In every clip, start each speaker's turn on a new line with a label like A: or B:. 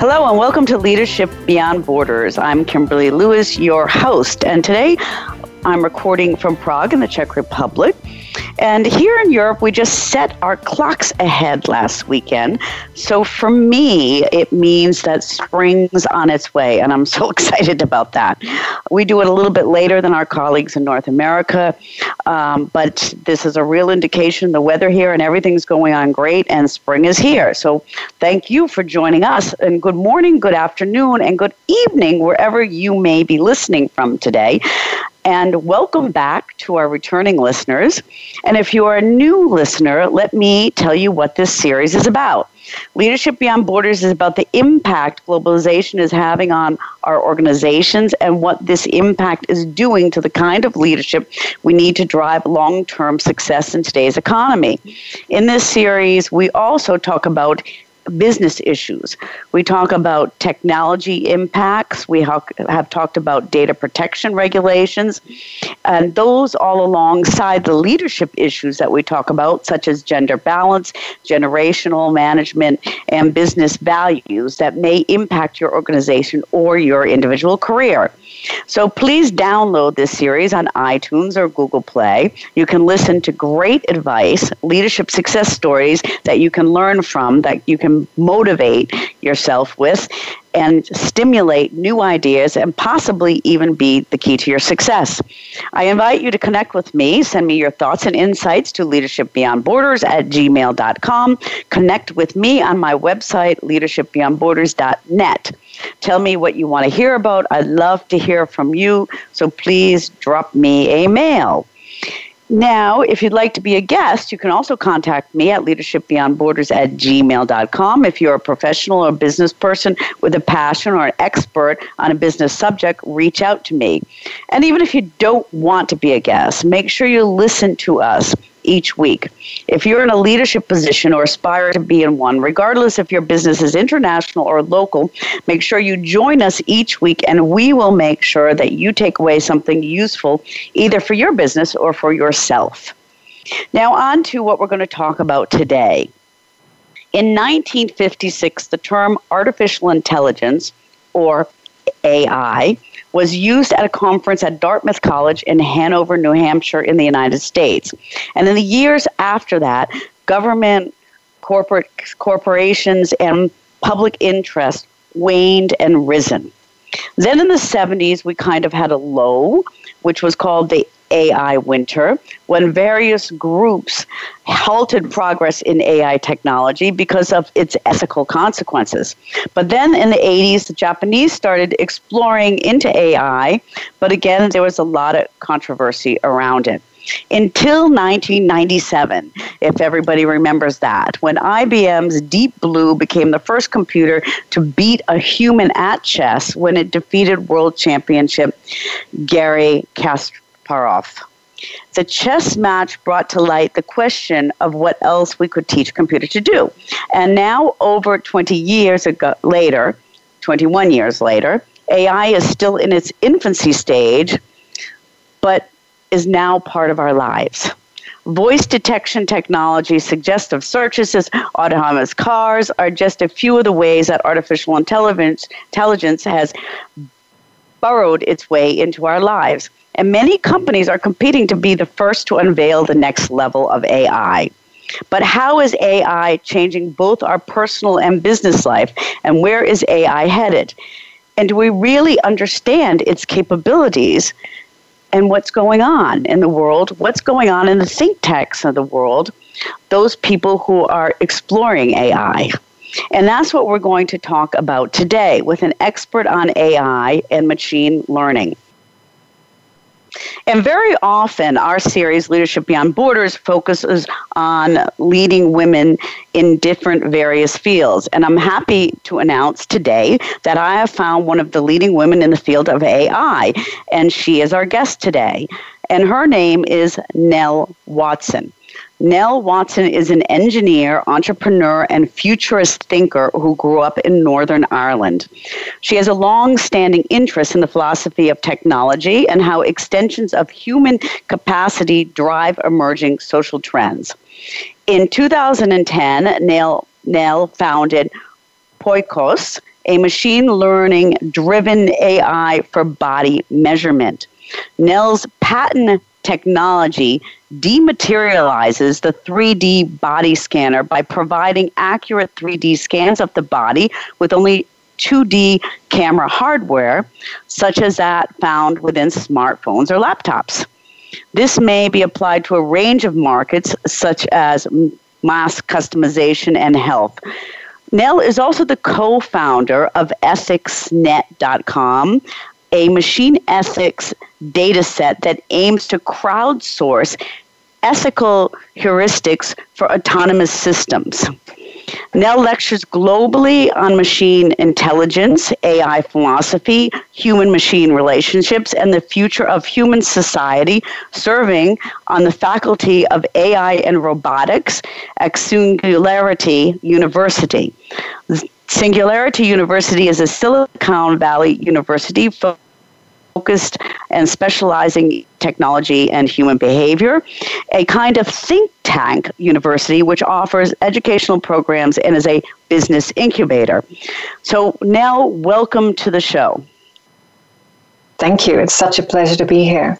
A: Hello, and welcome to Leadership Beyond Borders. I'm Kimberly Lewis, your host, and today I'm recording from Prague in the Czech Republic. And here in Europe, we just set our clocks ahead last weekend. So for me, it means that spring's on its way, and I'm so excited about that. We do it a little bit later than our colleagues in North America, um, but this is a real indication the weather here and everything's going on great, and spring is here. So thank you for joining us, and good morning, good afternoon, and good evening, wherever you may be listening from today and welcome back to our returning listeners. And if you are a new listener, let me tell you what this series is about. Leadership Beyond Borders is about the impact globalization is having on our organizations and what this impact is doing to the kind of leadership we need to drive long term success in today's economy. In this series, we also talk about business issues. We talk about technology impacts. We have talked about data protection regulations. And those all alongside the leadership issues that we talk about, such as gender balance, generational management, and business values that may impact your organization or your individual career. So please download this series on iTunes or Google Play. You can listen to great advice, leadership success stories that you can learn from, that you can motivate yourself with, and stimulate new ideas and possibly even be the key to your success. I invite you to connect with me. Send me your thoughts and insights to leadershipbeyondborders at gmail.com. Connect with me on my website, leadershipbeyondborders.net. Tell me what you want to hear about. I'd love to hear from you, so please drop me a mail. Now, if you'd like to be a guest, you can also contact me at leadershipbeyondborders at gmail.com. If you're a professional or business person with a passion or an expert on a business subject, reach out to me. And even if you don't want to be a guest, make sure you listen to us each week. If you're in a leadership position or aspire to be in one, regardless if your business is international or local, make sure you join us each week and we will make sure that you take away something useful either for your business or for yourself. Now, on to what we're going to talk about today. In 1956, the term artificial intelligence, or AI, was used at a conference at Dartmouth College in Hanover, New Hampshire, in the United States. And in the years after that, government, corporate corporations, and public interest waned and risen. Then in the 70s, we kind of had a low, which was called the AI winter when various groups halted progress in AI technology because of its ethical consequences. But then in the 80s, the Japanese started exploring into AI, but again, there was a lot of controversy around it until 1997, if everybody remembers that, when IBM's Deep Blue became the first computer to beat a human at chess when it defeated world championship Gary Kasparov The chess match brought to light the question of what else we could teach computer to do. And now, over 20 years ago, later, 21 years later, AI is still in its infancy stage, but is now part of our lives. Voice detection technology, suggestive searches, autonomous cars are just a few of the ways that artificial intelligence, intelligence has burrowed its way into our lives. And many companies are competing to be the first to unveil the next level of AI. But how is AI changing both our personal and business life? And where is AI headed? And do we really understand its capabilities and what's going on in the world? What's going on in the think tanks of the world? Those people who are exploring AI. And that's what we're going to talk about today with an expert on AI and machine learning. And very often, our series, Leadership Beyond Borders, focuses on leading women in different various fields. And I'm happy to announce today that I have found one of the leading women in the field of AI, and she is our guest today. And her name is Nell Watson. Nell Watson is an engineer, entrepreneur, and futurist thinker who grew up in Northern Ireland. She has a long standing interest in the philosophy of technology and how extensions of human capacity drive emerging social trends. In 2010, Nell, Nell founded Poikos, a machine learning driven AI for body measurement. Nell's patent technology dematerializes the 3D body scanner by providing accurate 3D scans of the body with only 2D camera hardware, such as that found within smartphones or laptops. This may be applied to a range of markets, such as mass customization and health. Nell is also the co founder of ethicsnet.com, a machine ethics data set that aims to crowdsource ethical heuristics for autonomous systems. Nell lectures globally on machine intelligence, AI philosophy, human machine relationships, and the future of human society, serving on the faculty of AI and robotics at Singularity University. Singularity University is a Silicon Valley university focused and specializing technology and human behavior, a kind of think tank university which offers educational programs and is a business incubator. So now welcome to the show.
B: Thank you. It's such a pleasure to be here.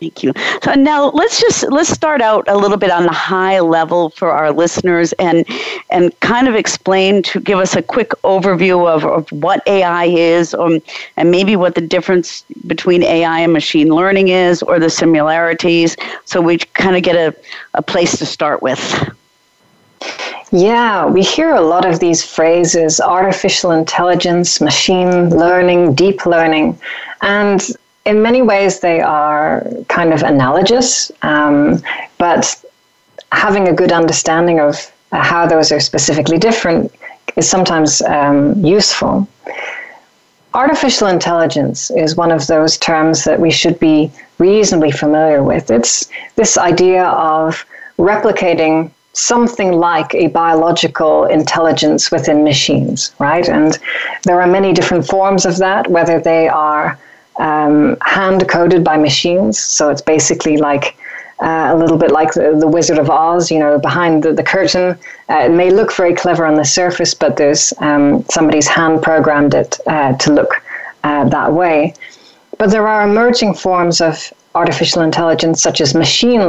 A: Thank you. So now let's just let's start out a little bit on the high level for our listeners and and kind of explain to give us a quick overview of, of what AI is um, and maybe what the difference between AI and machine learning is or the similarities so we kind of get a, a place to start with.
B: Yeah, we hear a lot of these phrases artificial intelligence, machine learning, deep learning. And in many ways, they are kind of analogous, um, but having a good understanding of how those are specifically different is sometimes um, useful. Artificial intelligence is one of those terms that we should be reasonably familiar with. It's this idea of replicating something like a biological intelligence within machines, right? And there are many different forms of that, whether they are um, hand coded by machines. So it's basically like uh, a little bit like the, the, Wizard of Oz, you know, behind the, the curtain. Uh, it may look very clever on the surface, but there's um, somebody's hand programmed it uh, to look uh, that way. But there are emerging forms of artificial intelligence, such as machine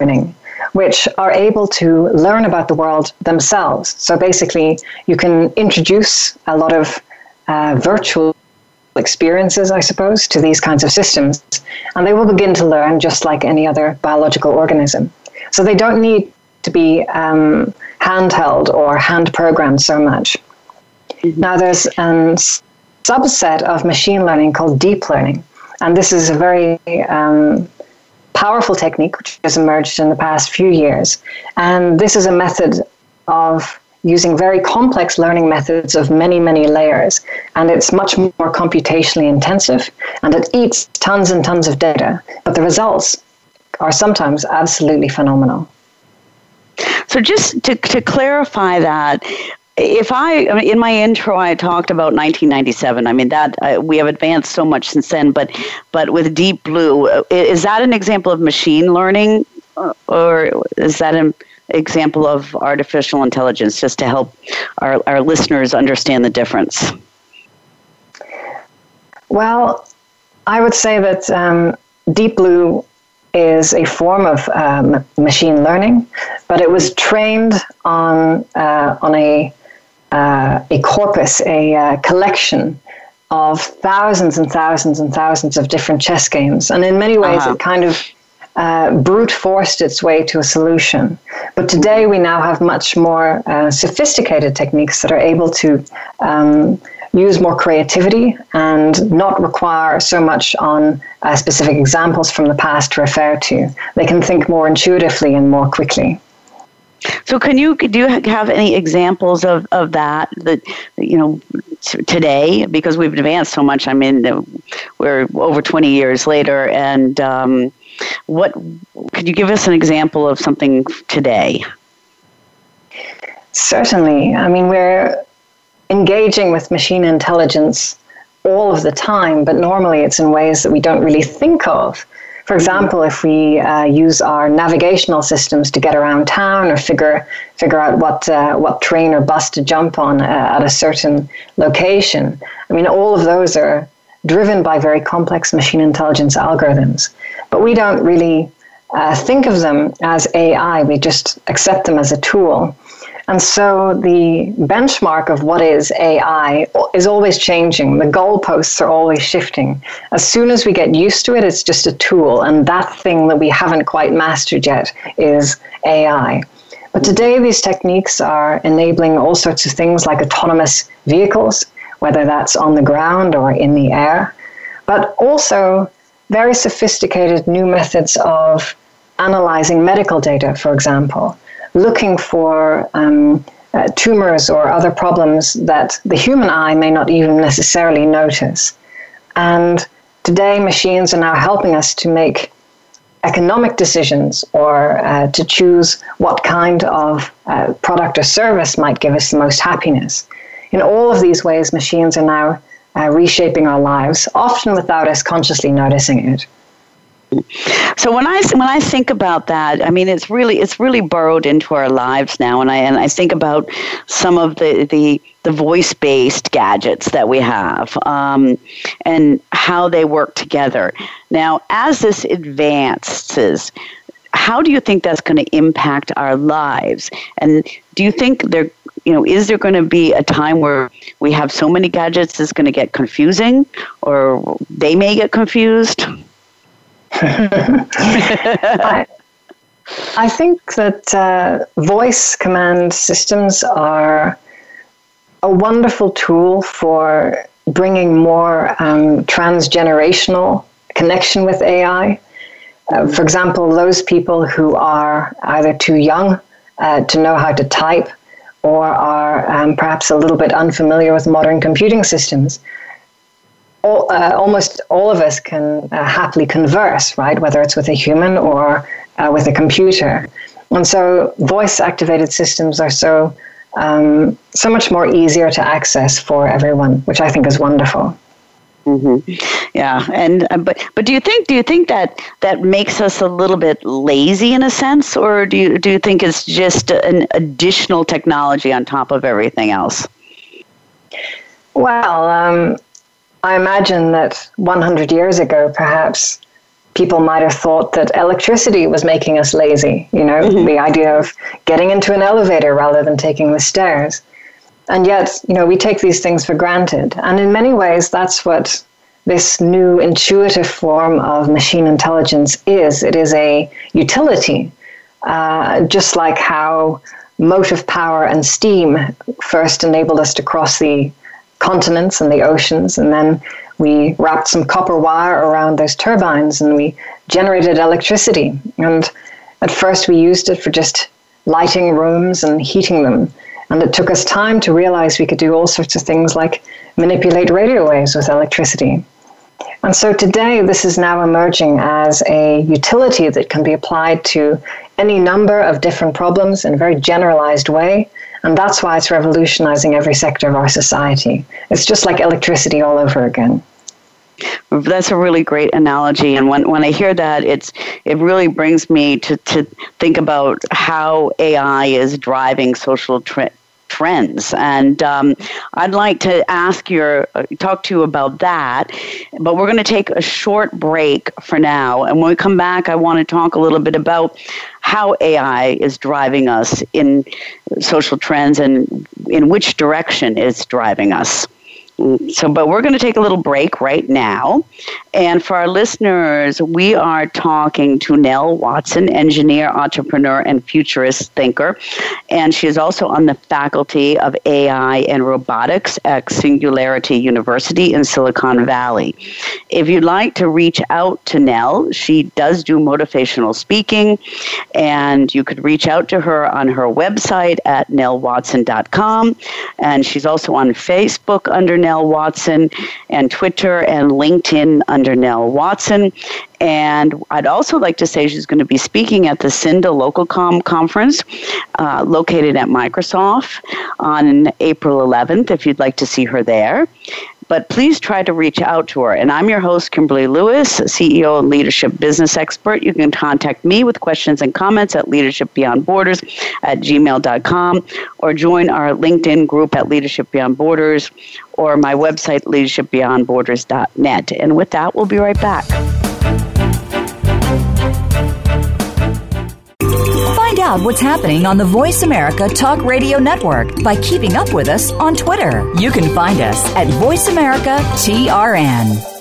B: learning, which are able to learn about the world themselves. So basically, you can introduce a lot of uh, virtual experiences, I suppose, to these kinds of systems, and they will begin to learn just like any other biological organism. So they don't need to be um, handheld or hand programmed so much. Mm-hmm. Now, there's a subset of machine learning called deep learning, and this is a very um, powerful technique which has emerged in the past few years. And this is a method of using very complex learning methods of many, many layers. And it's much more computationally intensive and it eats tons and tons of data. But the results are sometimes absolutely phenomenal.
A: So, just to, to clarify that, if I, in my intro, I talked about 1997. I mean that uh, we have advanced so much since then. But but with Deep Blue, uh, is that an example of machine learning, uh, or is that an example of artificial intelligence, just to help our, our listeners understand the difference?
B: Well, I would say that um, Deep Blue is a form of um, machine learning, but it was trained on uh, on a uh, a corpus, a uh, collection of thousands and thousands and thousands of different chess games, and in many ways, uh-huh. it kind of uh, brute forced its way to a solution. But today we now have much more uh, sophisticated techniques that are able to um, use more creativity and not require so much on uh, specific examples from the past to refer to. They can think more intuitively and more quickly.
A: So, can you do you have any examples of, of that that you know today? Because we've advanced so much. I mean, we're over twenty years later, and um, what could you give us an example of something today?
B: Certainly. I mean, we're engaging with machine intelligence all of the time, but normally it's in ways that we don't really think of. For example, if we uh, use our navigational systems to get around town or figure figure out what uh, what train or bus to jump on uh, at a certain location, I mean, all of those are driven by very complex machine intelligence algorithms. But we don't really uh, think of them as AI. We just accept them as a tool. And so the benchmark of what is AI is always changing. The goalposts are always shifting. As soon as we get used to it, it's just a tool. And that thing that we haven't quite mastered yet is AI. But today, these techniques are enabling all sorts of things like autonomous vehicles, whether that's on the ground or in the air, but also very sophisticated new methods of analyzing medical data, for example looking for um, uh, tumors or other problems that the human eye may not even necessarily notice. And today, machines are now helping us to make economic decisions or uh, to choose what kind of uh, product or service might give us the most happiness. In all of these ways, machines are now uh, reshaping our lives, often without us consciously noticing it.
A: So when I when I think about that, I mean it's really it's really burrowed into our lives now, and I and I think about some of the the, the voice based gadgets that we have um, and how they work together. Now, as this advances, how do you think that's going to impact our lives? And do you think there you know, is there going to be a time where we have so many gadgets it's going to get confusing or they may get confused?
B: I, I, think that uh, voice command systems are a wonderful tool for bringing more um, transgenerational connection with AI. Uh, for example, those people who are either too young uh, to know how to type or are um, perhaps a little bit unfamiliar with modern computing systems all, uh, almost all of us can uh, happily converse, right? Whether it's with a human or uh, with a computer. And so voice activated systems are so um, so much more easier to access for everyone, which I think is wonderful.
A: Mm-hmm. Yeah, and uh, but but do you think do you think that that makes us a little bit lazy in a sense, or do you do you think it's just an additional technology on top of everything else?
B: Well, um, I imagine that 100 years ago, perhaps, people might have thought that electricity was making us lazy, you know, mm-hmm. the idea of getting into an elevator rather than taking the stairs. And yet, you know, we take these things for granted. And in many ways, that's what this new intuitive form of machine intelligence is. It is a utility, uh, just like how motive power and steam first enabled us to cross the continents and the oceans. And then we wrapped some copper wire around those turbines and we generated electricity. And at first, we used it for just lighting rooms and heating them. And it took us time to realize we could do all sorts of things like manipulate radio waves with electricity. And so today, this is now emerging as a utility that can be applied to any number of different problems in a very generalized way and that's why it's revolutionizing every sector of our society. It's just like electricity all over again.
A: That's a really great analogy, and when, when I hear that, it's it really brings me to, to think about how AI is driving social tra- trends. And um, I'd like to ask your uh, talk to you about that. But we're going to take a short break for now, and when we come back, I want to talk a little bit about how AI is driving us in social trends and in which direction it's driving us. So, but we're going to take a little break right now. And for our listeners, we are talking to Nell Watson, engineer, entrepreneur, and futurist thinker. And she is also on the faculty of AI and robotics at Singularity University in Silicon Valley. If you'd like to reach out to Nell, she does do motivational speaking, and you could reach out to her on her website at nellwatson.com. And she's also on Facebook under Nell Watson, and Twitter and LinkedIn under Nell Watson. And I'd also like to say she's going to be speaking at the CINDA LocalComm conference uh, located at Microsoft on April 11th, if you'd like to see her there but please try to reach out to her. And I'm your host, Kimberly Lewis, CEO and leadership business expert. You can contact me with questions and comments at Leadership Beyond Borders at gmail.com or join our LinkedIn group at Leadership Beyond Borders or my website, leadershipbeyondborders.net. And with that, we'll be right back.
C: Out what's happening on the Voice America Talk Radio Network by keeping up with us on Twitter. You can find us at Voice America TRN.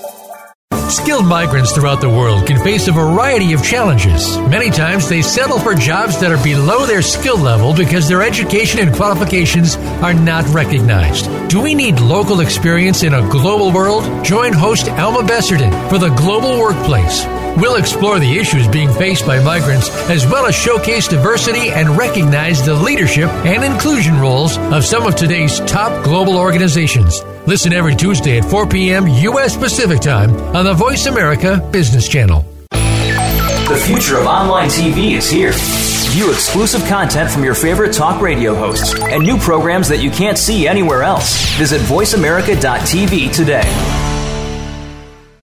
D: Skilled migrants throughout the world can face a variety of challenges. Many times they settle for jobs that are below their skill level because their education and qualifications are not recognized. Do we need local experience in a global world? Join host Alma Besserton for the Global Workplace. We'll explore the issues being faced by migrants as well as showcase diversity and recognize the leadership and inclusion roles of some of today's top global organizations. Listen every Tuesday at 4 p.m. U.S. Pacific Time on the Voice America Business Channel.
E: The future of online TV is here. View exclusive content from your favorite talk radio hosts and new programs that you can't see anywhere else. Visit VoiceAmerica.tv today.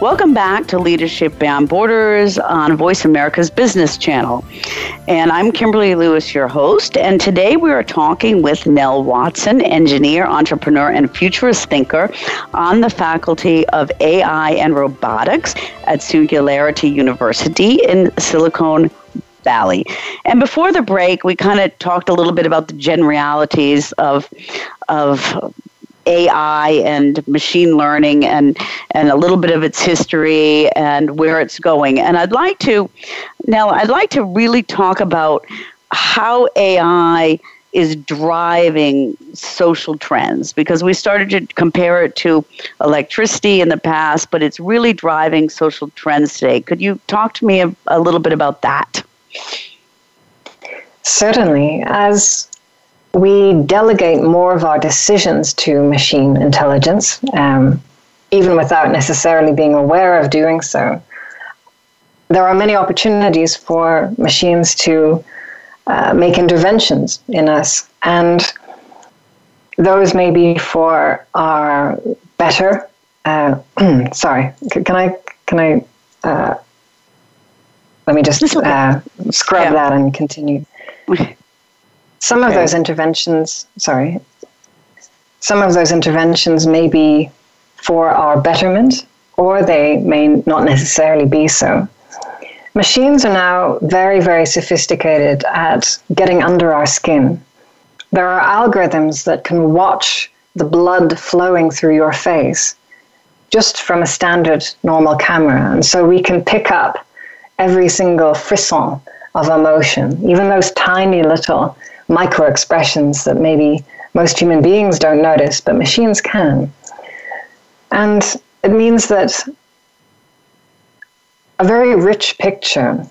A: Welcome back to Leadership Beyond Borders on Voice America's Business Channel. And I'm Kimberly Lewis, your host. And today we are talking with Nell Watson, engineer, entrepreneur, and futurist thinker on the faculty of AI and robotics at Singularity University in Silicon Valley. And before the break, we kind of talked a little bit about the generalities of of AI and machine learning and and a little bit of its history and where it's going. And I'd like to now I'd like to really talk about how AI is driving social trends because we started to compare it to electricity in the past, but it's really driving social trends today. Could you talk to me a, a little bit about that?
B: Certainly. As we delegate more of our decisions to machine intelligence, um, even without necessarily being aware of doing so. There are many opportunities for machines to uh, make interventions in us, and those may be for our better. Uh, sorry, can I? Can I? Uh, let me just uh, scrub yeah. that and continue. Some of those interventions, sorry, some of those interventions may be for our betterment, or they may not necessarily be so. Machines are now very, very sophisticated at getting under our skin. There are algorithms that can watch the blood flowing through your face just from a standard normal camera. And so we can pick up every single frisson of emotion, even those tiny little micro expressions that maybe most human beings don't notice, but machines can. And it means that a very rich picture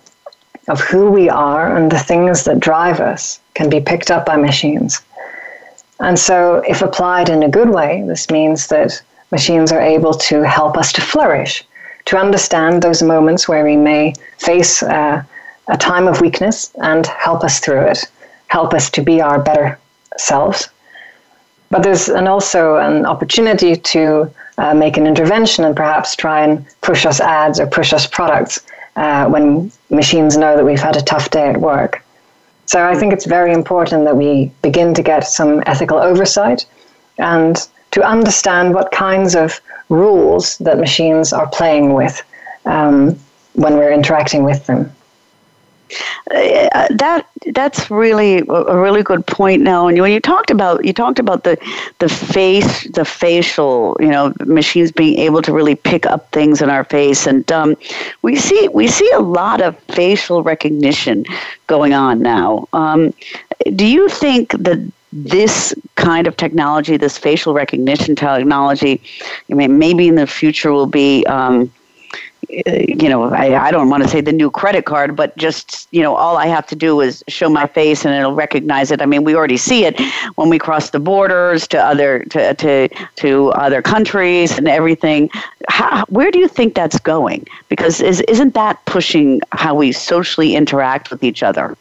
B: of who we are and the things that drive us can be picked up by machines. And so, if applied in a good way, this means that machines are able to help us to flourish, to understand those moments where we may face uh, a time of weakness and help us through it, help us to be our better selves. But there's an also an opportunity to uh, make an intervention and perhaps try and push us ads or push us products uh, when machines know that we've had a tough day at work. So I think it's very important that we begin to get some ethical oversight and to understand what kinds of rules that machines are playing with um, when we're interacting with them.
A: Uh, that that's really a really good point now and when you talked about you talked about the the face the facial you know machines being able to really pick up things in our face. And um, we see we see a lot of facial recognition going on now. Um, do you think that this kind of technology, this facial recognition technology, I mean, maybe in the future will be um, you know, I, I don't want to say the new credit card, but just, you know, all I have to do is show my face and it'll recognize it. I mean, we already see it when we cross the borders to other, to, to, to other countries and everything. How, where do you think that's going? Because is, isn't that pushing how we socially interact with each other?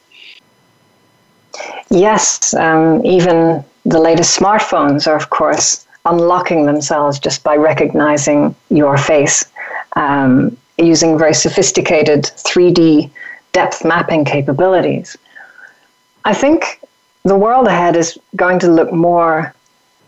B: Yes, um, even the latest smartphones are, of course, unlocking themselves just by recognizing your face um, using very sophisticated 3D depth mapping capabilities. I think the world ahead is going to look more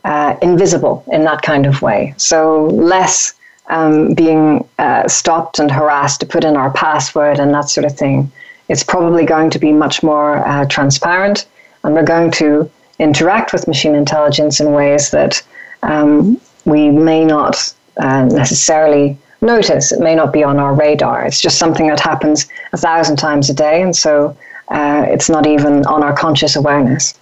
B: uh, invisible in that kind of way. So, less um, being uh, stopped and harassed to put in our password and that sort of thing. It's probably going to be much more uh, transparent, and we're going to interact with machine intelligence in ways that um, we may not uh, necessarily notice. It may not be on our radar. It's just something that happens a thousand times a day, and so uh, it's not even on our conscious awareness.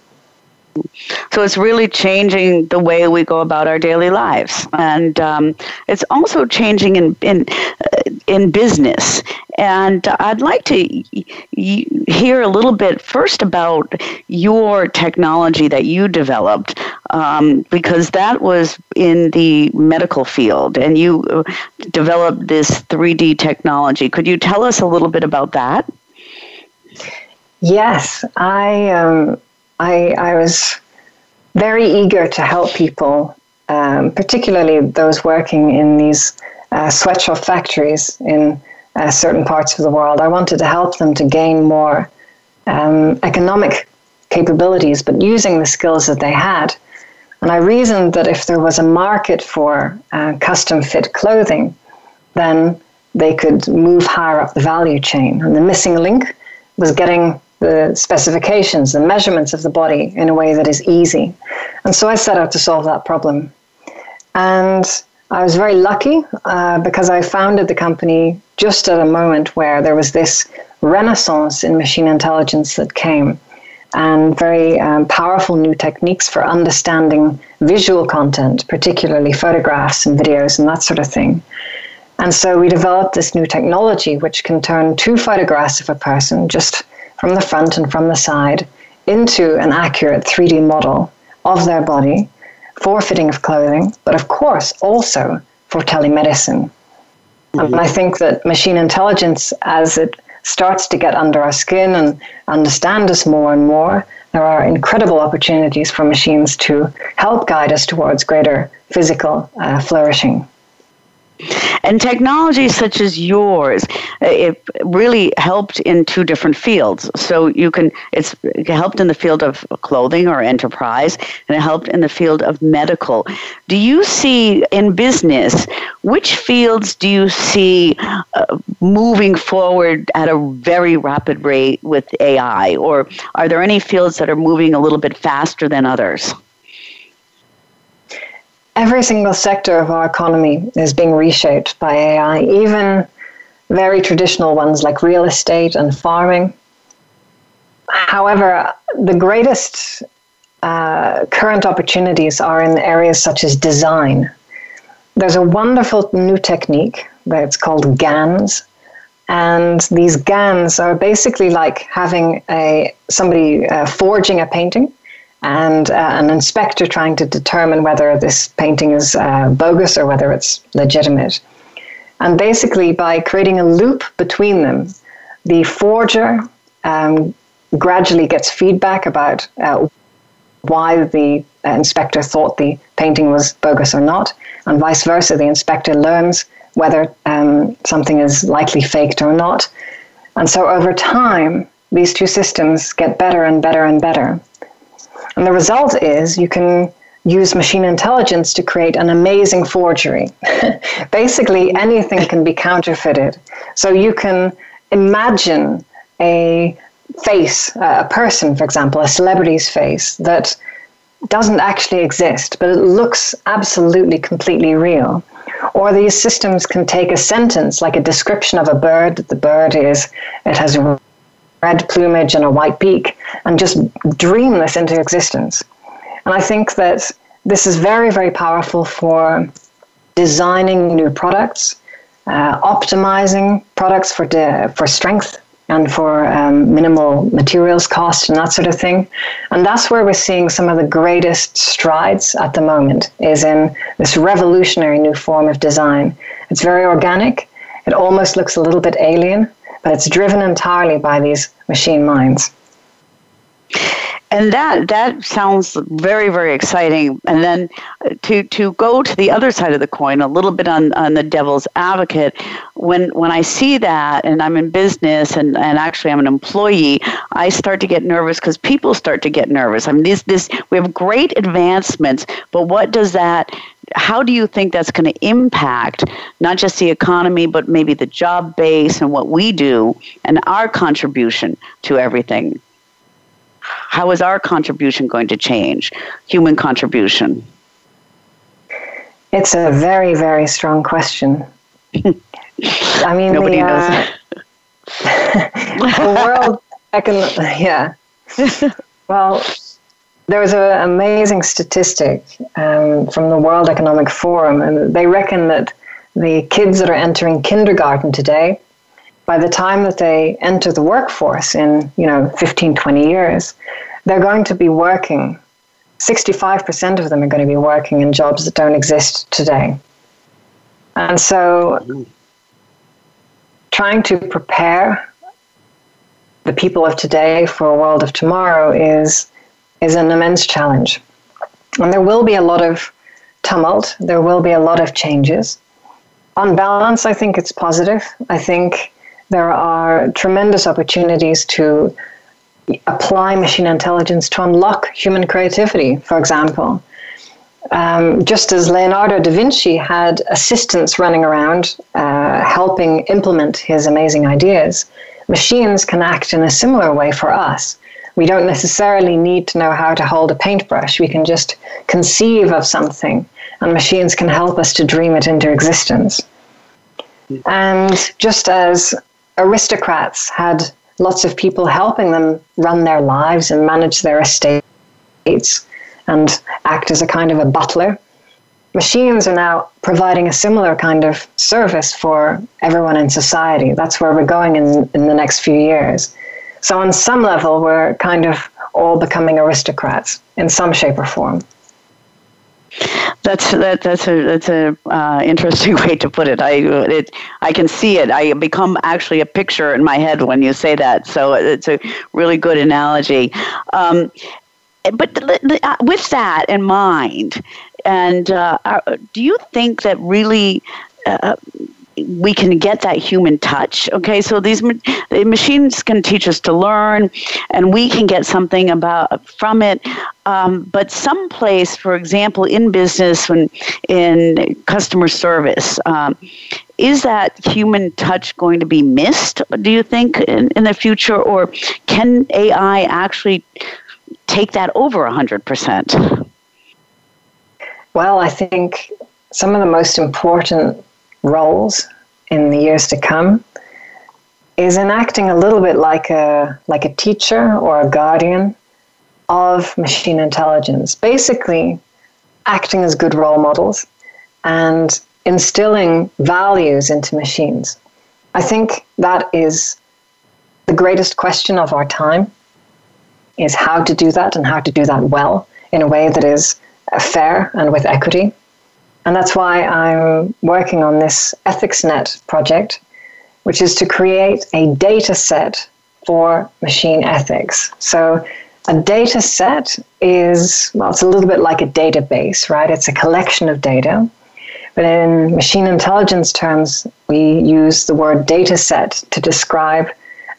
A: So it's really changing the way we go about our daily lives, and um, it's also changing in in uh, in business. And I'd like to hear a little bit first about your technology that you developed, um, because that was in the medical field, and you uh, developed this 3D technology. Could you tell us a little bit about that?
B: Yes, I um, I, I was very eager to help people, um, particularly those working in these uh, sweatshop factories in uh, certain parts of the world. I wanted to help them to gain more um, economic capabilities, but using the skills that they had. And I reasoned that if there was a market for uh, custom fit clothing, then they could move higher up the value chain. And the missing link was getting the specifications, the measurements of the body in a way that is easy. And so I set out to solve that problem. And I was very lucky uh, because I founded the company just at a moment where there was this renaissance in machine intelligence that came and very um, powerful new techniques for understanding visual content, particularly photographs and videos and that sort of thing. And so we developed this new technology which can turn two photographs of a person just from the front and from the side into an accurate 3D model of their body for fitting of clothing, but of course also for telemedicine. Mm-hmm. And I think that machine intelligence, as it starts to get under our skin and understand us more and more, there are incredible opportunities for machines to help guide us towards greater physical uh, flourishing.
A: And technology such as yours, it really helped in two different fields. So you can, it's it helped in the field of clothing or enterprise, and it helped in the field of medical. Do you see in business, which fields do you see uh, moving forward at a very rapid rate with AI? Or are there any fields that are moving a little bit faster than others?
B: Every single sector of our economy is being reshaped by AI, even very traditional ones like real estate and farming. However, the greatest uh, current opportunities are in areas such as design. There's a wonderful new technique that's called GANs, and these GANs are basically like having a somebody uh, forging a painting and uh, an inspector trying to determine whether this painting is uh, bogus or whether it's legitimate. And basically, by creating a loop between them, the forger um, gradually gets feedback about uh, why the uh, inspector thought the painting was bogus or not, and vice versa. The inspector learns whether um, something is likely faked or not. And so over time, these two systems get better and better and better. And the result is you can use machine intelligence to create an amazing forgery. Basically, anything can be counterfeited. So you can imagine a face, uh, a person, for example, a celebrity's face that doesn't actually exist, but it looks absolutely completely real. Or these systems can take a sentence, like a description of a bird, that the bird is, it has red plumage and a white beak and just dream this into existence. And I think that this is very, very powerful for designing new products, uh, optimizing products for, de- for strength and for um, minimal materials cost and that sort of thing. And that's where we're seeing some of the greatest strides at the moment is in this revolutionary new form of design. It's very organic. It almost looks a little bit alien, but it's driven entirely by these machine minds.
A: And that that sounds very very exciting. And then uh, to to go to the other side of the coin, a little bit on, on the devil's advocate. When when I see that, and I'm in business, and, and actually I'm an employee, I start to get nervous because people start to get nervous. I mean, this this we have great advancements, but what does that how do you think that's going to impact not just the economy, but maybe the job base and what we do and our contribution to everything? How is our contribution going to change? Human contribution.
B: It's a very, very strong question. I mean,
A: nobody the, uh,
B: knows. the world, econ- yeah. Well, there was an amazing statistic um, from the World Economic Forum, and they reckon that the kids that are entering kindergarten today, by the time that they enter the workforce in you know 15, 20 years, they're going to be working. 65% of them are going to be working in jobs that don't exist today. And so, trying to prepare the people of today for a world of tomorrow is is an immense challenge. And there will be a lot of tumult, there will be a lot of changes. On balance, I think it's positive. I think there are tremendous opportunities to apply machine intelligence to unlock human creativity, for example. Um, just as Leonardo da Vinci had assistants running around uh, helping implement his amazing ideas, machines can act in a similar way for us we don't necessarily need to know how to hold a paintbrush. We can just conceive of something, and machines can help us to dream it into existence. And just as aristocrats had lots of people helping them run their lives and manage their estates and act as a kind of a butler, machines are now providing a similar kind of service for everyone in society. That's where we're going in, in the next few years. So, on some level, we're kind of all becoming aristocrats in some shape or form.
A: That's that, that's a that's a uh, interesting way to put it. I it I can see it. I become actually a picture in my head when you say that. So it's a really good analogy. Um, but uh, with that in mind, and uh, do you think that really uh, we can get that human touch. Okay, so these the machines can teach us to learn, and we can get something about from it. Um, but someplace, for example, in business, when in customer service, um, is that human touch going to be missed? Do you think in, in the future, or can AI actually take that over hundred percent?
B: Well, I think some of the most important roles in the years to come is enacting a little bit like a like a teacher or a guardian of machine intelligence. Basically acting as good role models and instilling values into machines. I think that is the greatest question of our time is how to do that and how to do that well in a way that is fair and with equity and that's why I'm working on this EthicsNet project, which is to create a data set for machine ethics. So a data set is, well, it's a little bit like a database, right? It's a collection of data. But in machine intelligence terms, we use the word data set to describe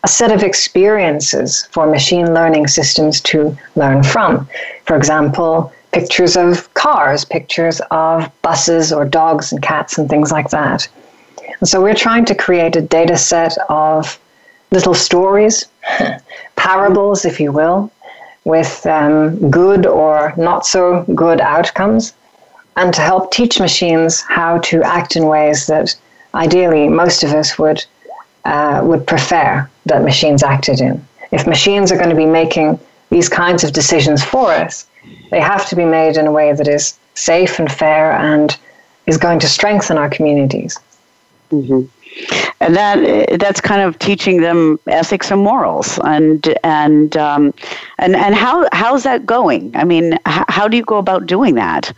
B: a set of experiences for machine learning systems to learn from. For example, pictures of cars, pictures of buses or dogs and cats and things like that. And so we're trying to create a data set of little stories, parables, if you will, with um, good or not so good outcomes, and to help teach machines how to act in ways that ideally most of us would uh, would prefer that machines acted in. If machines are going to be making these kinds of decisions for us, they have to be made in a way that is safe and fair and is going to strengthen our communities.
A: Mm-hmm. And that that's kind of teaching them ethics and morals, and and um, and and how how's that going? I mean, how, how do you go about doing that?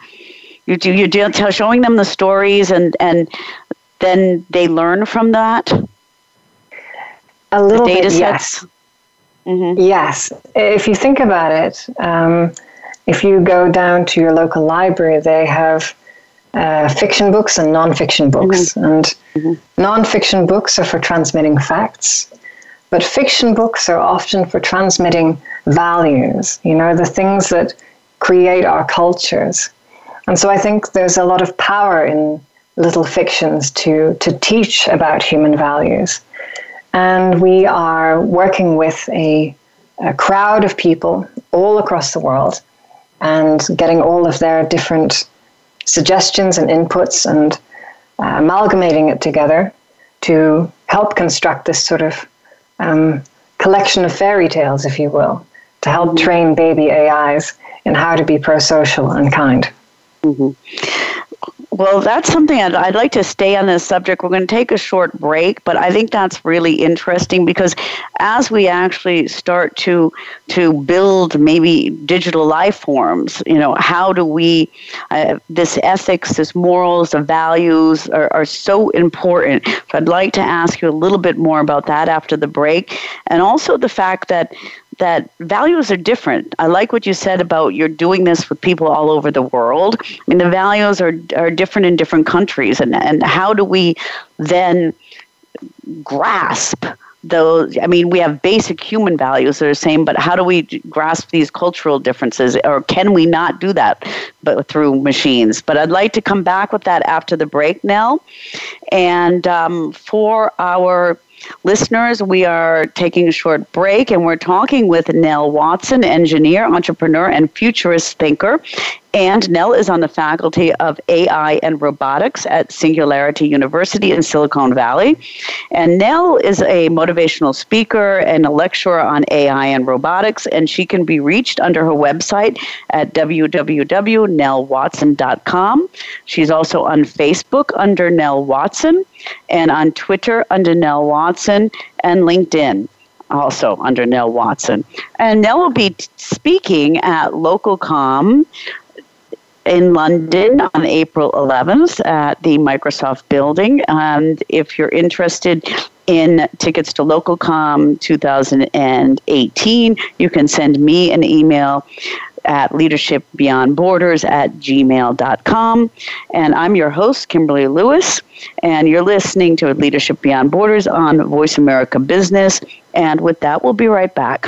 A: You do you do showing them the stories, and and then they learn from that.
B: A little data bit, sets. Yes. Mm-hmm. Yes, if you think about it. Um, if you go down to your local library, they have uh, fiction books and nonfiction books. Mm-hmm. And mm-hmm. nonfiction books are for transmitting facts, but fiction books are often for transmitting values, you know, the things that create our cultures. And so I think there's a lot of power in little fictions to, to teach about human values. And we are working with a, a crowd of people all across the world and getting all of their different suggestions and inputs and uh, amalgamating it together to help construct this sort of um, collection of fairy tales, if you will, to help train baby AIs in how to be pro social and kind.
A: Mm-hmm. Well, that's something I'd, I'd, like to stay on this subject. We're going to take a short break, but I think that's really interesting because as we actually start to to build maybe digital life forms, you know, how do we uh, this ethics, this morals, the values are, are so important. So I'd like to ask you a little bit more about that after the break, and also the fact that that values are different. I like what you said about you're doing this with people all over the world. I mean, the values are, are different in different countries, and, and how do we then grasp those? I mean, we have basic human values that are the same, but how do we grasp these cultural differences, or can we not do that but through machines? But I'd like to come back with that after the break, Nell. And um, for our Listeners, we are taking a short break and we're talking with Nell Watson, engineer, entrepreneur, and futurist thinker. And Nell is on the faculty of AI and robotics at Singularity University in Silicon Valley. And Nell is a motivational speaker and a lecturer on AI and robotics, and she can be reached under her website at www.nellwatson.com. She's also on Facebook under Nell Watson and on Twitter under Nell Watson and LinkedIn also under Nell Watson. And Nell will be speaking at LocalComm in London on April 11th at the Microsoft building. And if you're interested in tickets to LocalComm 2018, you can send me an email at leadershipbeyondborders at gmail.com. And I'm your host, Kimberly Lewis, and you're listening to Leadership Beyond Borders on Voice America Business. And with that, we'll be right back.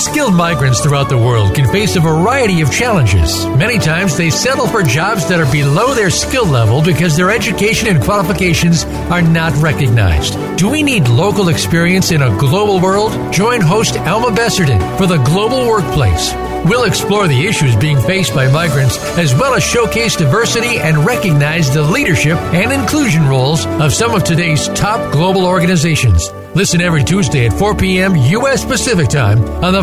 D: Skilled migrants throughout the world can face a variety of challenges. Many times they settle for jobs that are below their skill level because their education and qualifications are not recognized. Do we need local experience in a global world? Join host Alma Besserton for the Global Workplace. We'll explore the issues being faced by migrants as well as showcase diversity and recognize the leadership and inclusion roles of some of today's top global organizations. Listen every Tuesday at 4 p.m. U.S. Pacific Time on the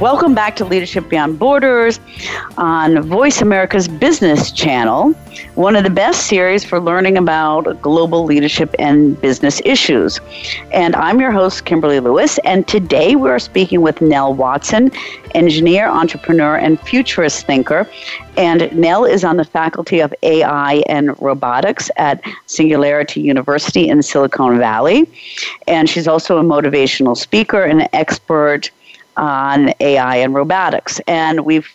A: Welcome back to Leadership Beyond Borders on Voice America's Business Channel, one of the best series for learning about global leadership and business issues. And I'm your host, Kimberly Lewis, and today we're speaking with Nell Watson, engineer, entrepreneur, and futurist thinker. And Nell is on the faculty of AI and robotics at Singularity University in Silicon Valley. And she's also a motivational speaker and expert on AI and robotics. And we've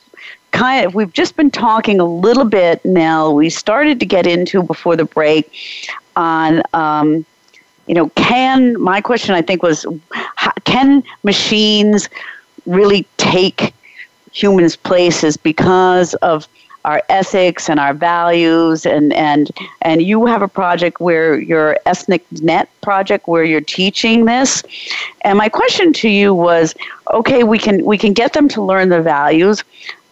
A: kind of we've just been talking a little bit now. We started to get into before the break on um, you know can my question I think was can machines really take humans' places because of our ethics and our values and and and you have a project where your ethnic net project where you're teaching this and my question to you was okay we can we can get them to learn the values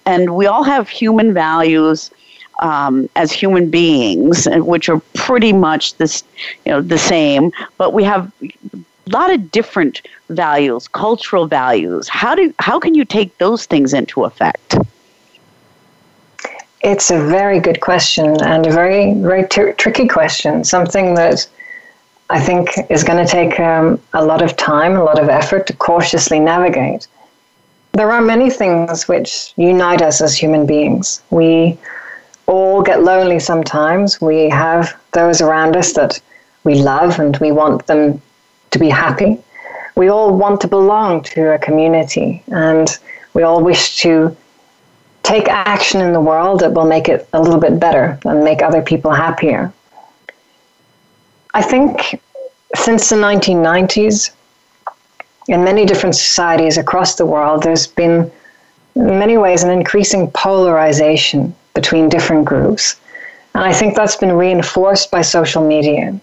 A: and we all have human values um, as human beings, which are pretty much this, you know, the same. But we have a lot of different values, cultural values. How do how can you take those things into effect?
B: It's a very good question and a very, very tricky question. Something that I think is going to take um, a lot of time, a lot of effort to cautiously navigate. There are many things which unite us as human beings. We all get lonely sometimes. We have those around us that we love and we want them to be happy. We all want to belong to a community and we all wish to take action in the world that will make it a little bit better and make other people happier. I think since the 1990s, in many different societies across the world, there's been, in many ways, an increasing polarization between different groups. And I think that's been reinforced by social media.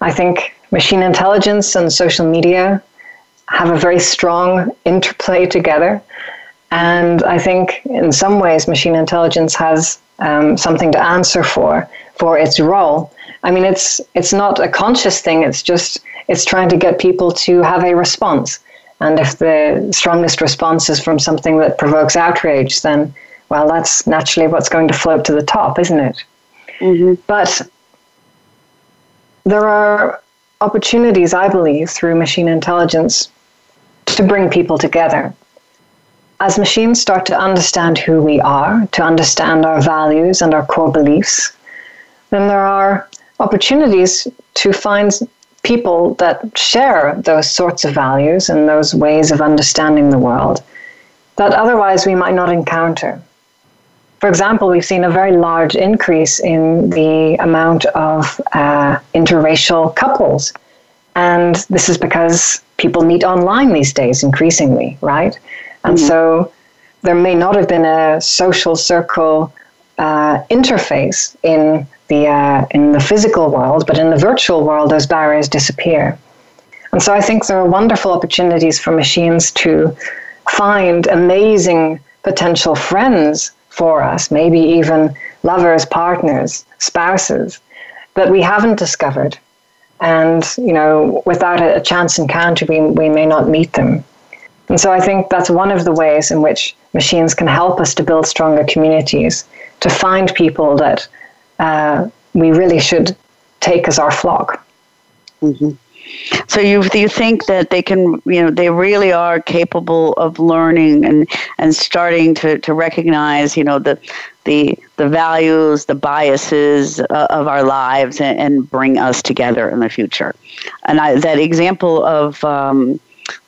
B: I think machine intelligence and social media have a very strong interplay together. And I think in some ways, machine intelligence has um, something to answer for for its role. I mean, it's it's not a conscious thing. It's just it's trying to get people to have a response. And if the strongest response is from something that provokes outrage, then, well, that's naturally what's going to float to the top, isn't it? Mm-hmm. But there are opportunities, I believe, through machine intelligence to bring people together. As machines start to understand who we are, to understand our values and our core beliefs, then there are opportunities to find people that share those sorts of values and those ways of understanding the world that otherwise we might not encounter. For example, we've seen a very large increase in the amount of uh, interracial couples. And this is because people meet online these days increasingly, right? And mm-hmm. so there may not have been a social circle uh, interface in the uh, in the physical world, but in the virtual world, those barriers disappear. And so I think there are wonderful opportunities for machines to find amazing potential friends for us, maybe even lovers, partners, spouses that we haven't discovered. And, you know, without a, chance encounter, we, we may not meet them. And so I think that's one of the ways in which machines can help us to build stronger communities, to find people that uh, we really should take as our flock.
A: Mm-hmm. So you you think that they can you know they really are capable of learning and and starting to, to recognize you know the the the values the biases uh, of our lives and, and, bring us together in the future. And I, that example of um,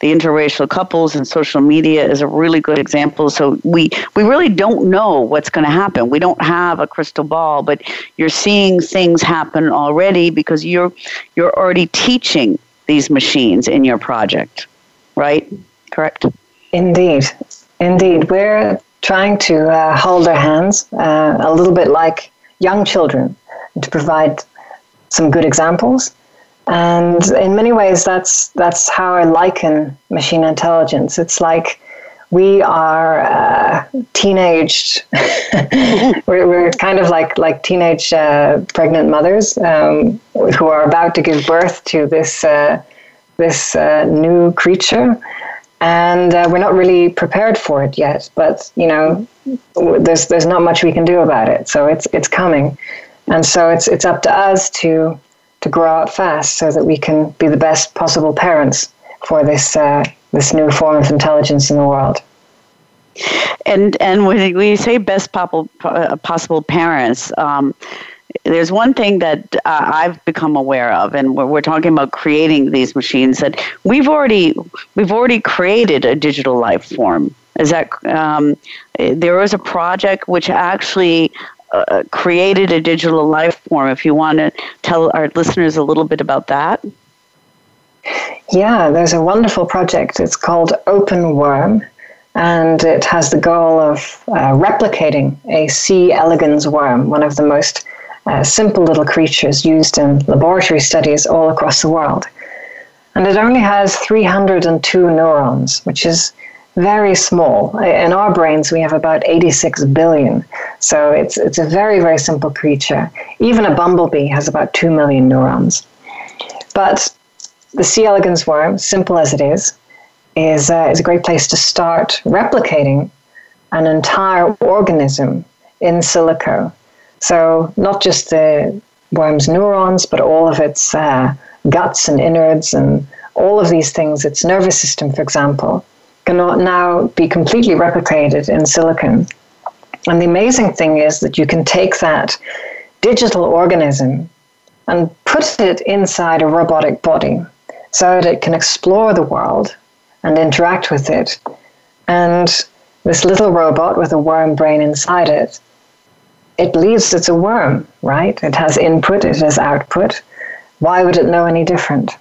A: the interracial couples and social media is a really good example. So we we really don't know what's going to happen. We don't have a crystal ball, but you're seeing things happen already because you're you're already teaching these machines in your project, right? Correct.
B: Indeed, indeed, we're trying to uh, hold their hands uh, a little bit like young children to provide some good examples and in many ways, that's that's how I liken machine intelligence. It's like we are uh, teenaged. we're, we're kind of like like teenage uh, pregnant mothers um, who are about to give birth to this uh, this uh, new creature, and uh, we're not really prepared for it yet. But you know, there's there's not much we can do about it. So it's it's coming, and so it's it's up to us to to grow up fast so that we can be the best possible parents for this uh, this new form of intelligence in the world.
A: And and when we say best possible uh, possible parents. Um, there's one thing that uh, I've become aware of, and we're, we're, talking about creating these machines. That we've already we've already created a digital life form. Is that um, there was a project which actually uh, created a digital life form. If you want to tell our listeners a little bit about that.
B: Yeah, there's a wonderful project. It's called Open Worm, and it has the goal of uh, replicating a C. elegans worm, one of the most uh, simple little creatures used in laboratory studies all across the world. And it only has 302 neurons, which is very small. In our brains, we have about 86 billion. So it's, it's a very, very simple creature. Even a bumblebee has about 2 million neurons. But the C. elegans worm, simple as it is, is, uh, is a great place to start replicating an entire organism in silico. So not just the worm's neurons, but all of its uh, guts and innards and all of these things, its nervous system, for example cannot now be completely replicated in silicon. And the amazing thing is that you can take that digital organism and put it inside a robotic body so that it can explore the world and interact with it. And this little robot with a worm brain inside it, it believes it's a worm, right? It has input, it has output. Why would it know any different?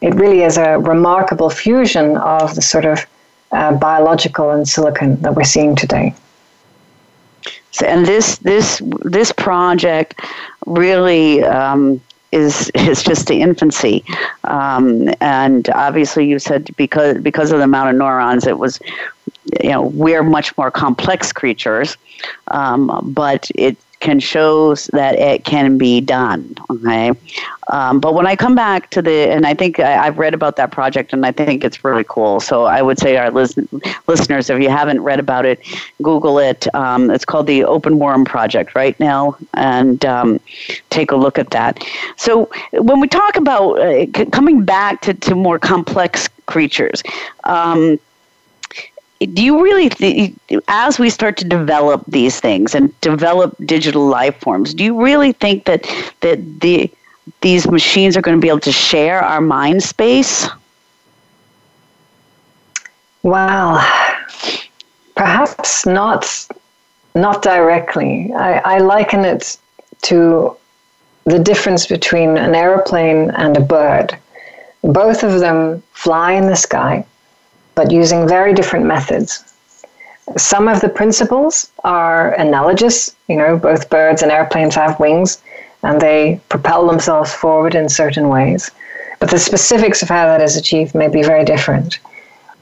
B: It really is a remarkable fusion of the sort of uh, biological and silicon that we're seeing today.
A: So, and this this this project really um, is is just the infancy, um, and obviously you said because because of the amount of neurons, it was you know we're much more complex creatures, um, but it can show that it can be done. Okay, um, but when I come back to the, and I think I, have read about that project, and I think it's really cool. So I would say our listen, listeners, if you haven't read about it, Google it. Um, it's called the Open Worm Project right now, and um, take a look at that. So when we talk about uh, coming back to, to more complex creatures. Um, do you really as we start to develop these things and develop digital life forms do you really think that that the these machines are going to be able to share our mind space?
B: Well perhaps not not directly. I, I liken it to the difference between an airplane and a bird. Both of them fly in the sky, but using very different methods. Some of the principles are analogous. You know, both birds and airplanes have wings and they propel themselves forward in certain ways. But the specifics of how that is achieved may be very different.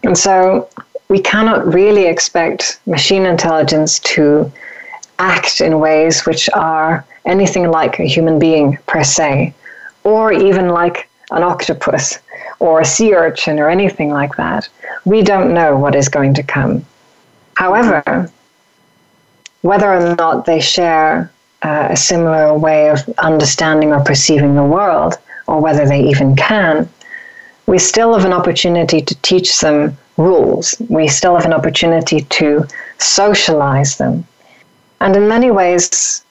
B: And so we cannot really expect machine intelligence to act in ways which are anything like a human being per se, or even like an octopus or a sea urchin or anything like that. We don't know what is going to come. However, whether or not they share uh, a similar way of understanding or perceiving the world, or whether they even can, we still have an opportunity to teach them rules. We still have an opportunity to socialize them. And in many ways,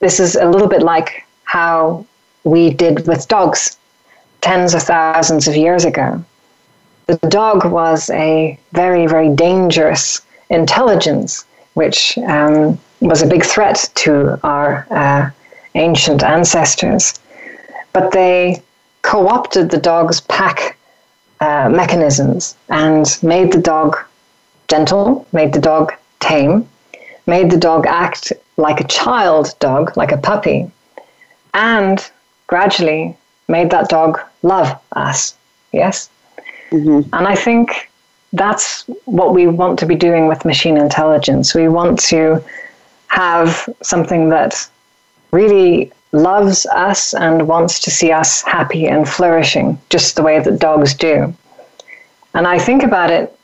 B: this is a little bit like how we did with dogs tens of thousands of years ago. The dog was a very, very dangerous intelligence, which um, was a big threat to our uh, ancient ancestors. But they co opted the dog's pack uh, mechanisms and made the dog gentle, made the dog tame, made the dog act like a child dog, like a puppy, and gradually made that dog love us. Yes? Mm-hmm. And I think that's what we want to be doing with machine intelligence. We want to have something that really loves us and wants to see us happy and flourishing, just the way that dogs do. And I think about it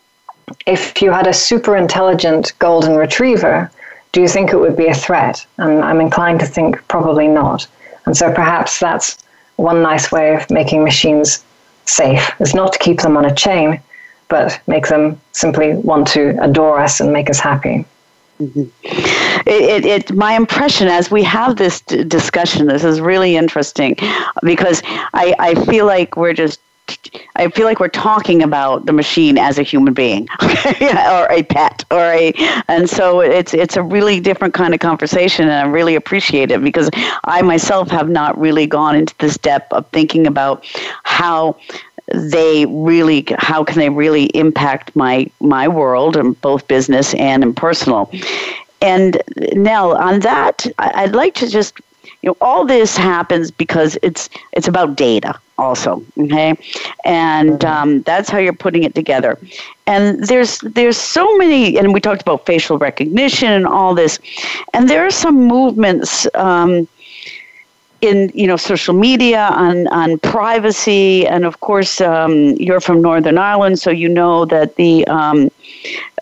B: if you had a super intelligent golden retriever, do you think it would be a threat? And I'm inclined to think probably not. And so perhaps that's one nice way of making machines safe is not to keep them on a chain, but make them simply want to adore us and make us happy. Mm-hmm.
A: It, it, it, my impression as we have this d- discussion, this is really interesting because I, I feel like we're just I feel like we're talking about the machine as a human being, or a pet, or a, and so it's it's a really different kind of conversation, and I really appreciate it because I myself have not really gone into this depth of thinking about how they really how can they really impact my my world and both business and in personal. And Nell, on that, I'd like to just you know all this happens because it's it's about data also okay? And um, that's how you're putting it together. And there's there's so many and we talked about facial recognition and all this and there are some movements um, in you know social media on on privacy and of course um, you're from Northern Ireland so you know that the um,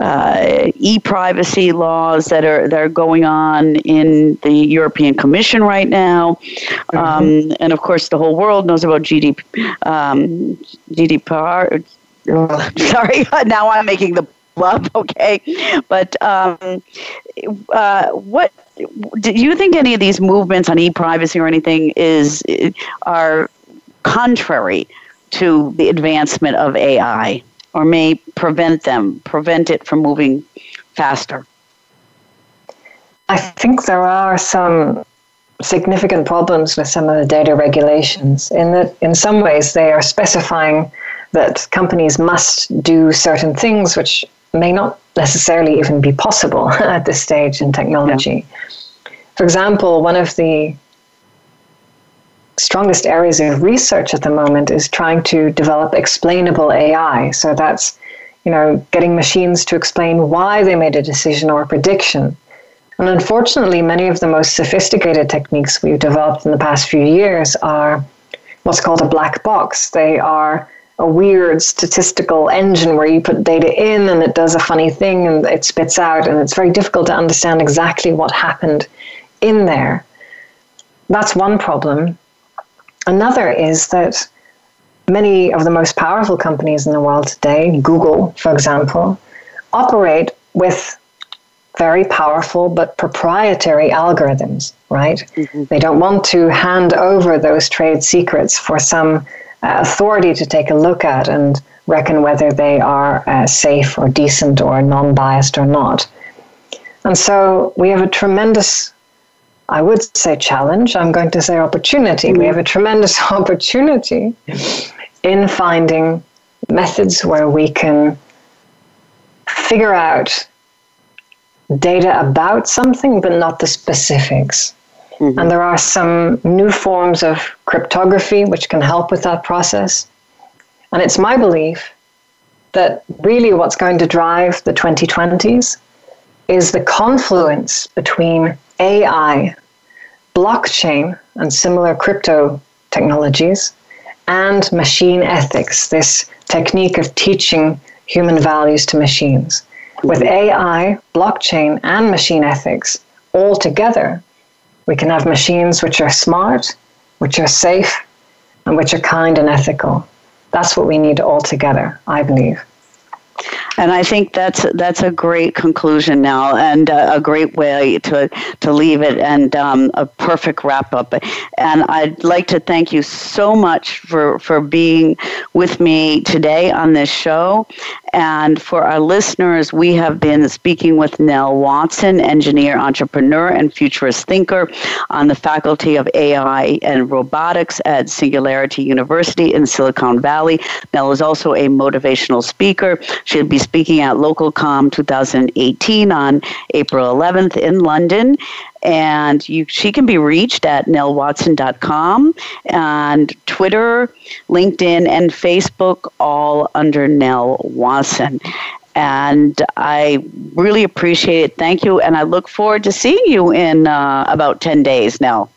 A: uh, e-privacy laws that are that are going on in the European Commission right now, mm-hmm. um, and of course the whole world knows about GDP, um, GDPR. sorry, now I'm making the love. Okay, but um, uh, what do you think? Any of these movements on e-privacy or anything is are contrary to the advancement of AI? or may prevent them, prevent it from moving faster?
B: I think there are some significant problems with some of the data regulations in that in some ways they are specifying that companies must do certain things which may not necessarily even be possible at this stage in technology. Yeah. For example, one of the strongest areas of research at the moment is trying to develop explainable AI. So that's, you know, getting machines to explain why they made a decision or a prediction. And unfortunately, many of the most sophisticated techniques we've developed in the past few years are what's called a black box. They are a weird statistical engine where you put data in and it does a funny thing and it spits out, and it's very difficult to understand exactly what happened in there. That's one problem. Another is that many of the most powerful companies in the world today, Google, for example, operate with very powerful but proprietary algorithms, right? Mm-hmm. They don't want to hand over those trade secrets for some authority to take a look at and reckon whether they are uh, safe or decent or non biased or not. And so we have a tremendous, I would say challenge, I'm going to say opportunity. We have a tremendous opportunity in finding methods where we can figure out data about something, but not the specifics. Mm-hmm. And there are some new forms of cryptography which can help with that process. And it's my belief that really what's going to drive the 2020s is the confluence between AI, blockchain, and similar crypto technologies, and machine ethics, this technique of teaching human values to machines. With AI, blockchain, and machine ethics all together, we can have machines which are smart, which are safe, and which are kind and ethical. That's what we need all together, I believe.
A: And I think that's that's a great conclusion now, and a, a great way to to leave it, and um, a perfect wrap up. And I'd like to thank you so much for for being with me today on this show. And for our listeners, we have been speaking with Nell Watson, engineer, entrepreneur, and futurist thinker on the Faculty of AI and Robotics at Singularity University in Silicon Valley. Nell is also a motivational speaker. She'll be speaking at LocalCom 2018 on April 11th in London and you, she can be reached at nellwatson.com and Twitter, LinkedIn, and Facebook, all under Nell Watson. And I really appreciate it. Thank you. And I look forward to seeing you in uh, about 10 days now.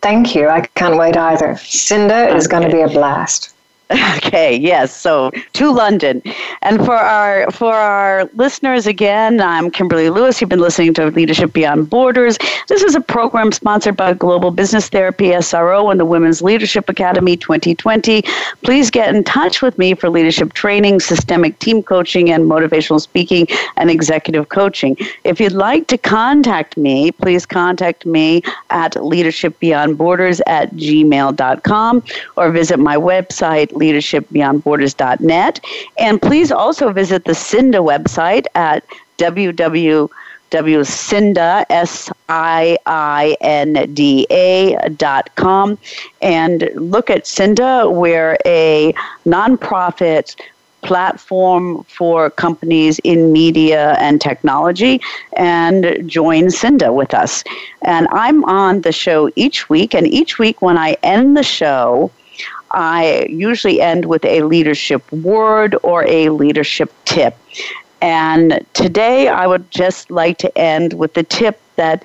B: Thank you. I can't wait either. CINDA okay. is going to be a blast.
A: Okay, yes. So to London. And for our for our listeners again, I'm Kimberly Lewis. You've been listening to Leadership Beyond Borders. This is a program sponsored by Global Business Therapy SRO and the Women's Leadership Academy 2020. Please get in touch with me for leadership training, systemic team coaching, and motivational speaking and executive coaching. If you'd like to contact me, please contact me at leadershipbeyondborders at gmail.com or visit my website leadershipbeyondborders.net. And please also visit the CINDA website at www.cinda, S-I-I-N-D-A dot com and look at CINDA. We're a nonprofit platform for companies in media and technology and join CINDA with us. And I'm on the show each week, and each week when I end the show, I usually end with a leadership word or a leadership tip. And today I would just like to end with the tip that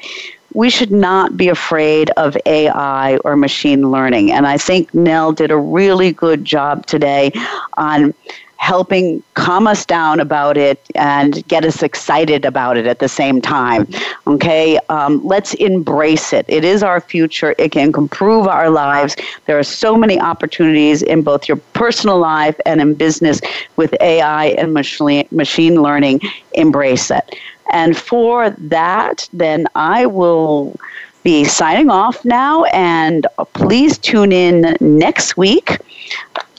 A: we should not be afraid of AI or machine learning. And I think Nell did a really good job today on helping calm us down about it and get us excited about it at the same time. Okay, um, let's embrace it. It is our future, it can improve our lives. There are so many opportunities in both your personal life and in business with AI and machine learning. Embrace it. And for that, then I will be signing off now. And please tune in next week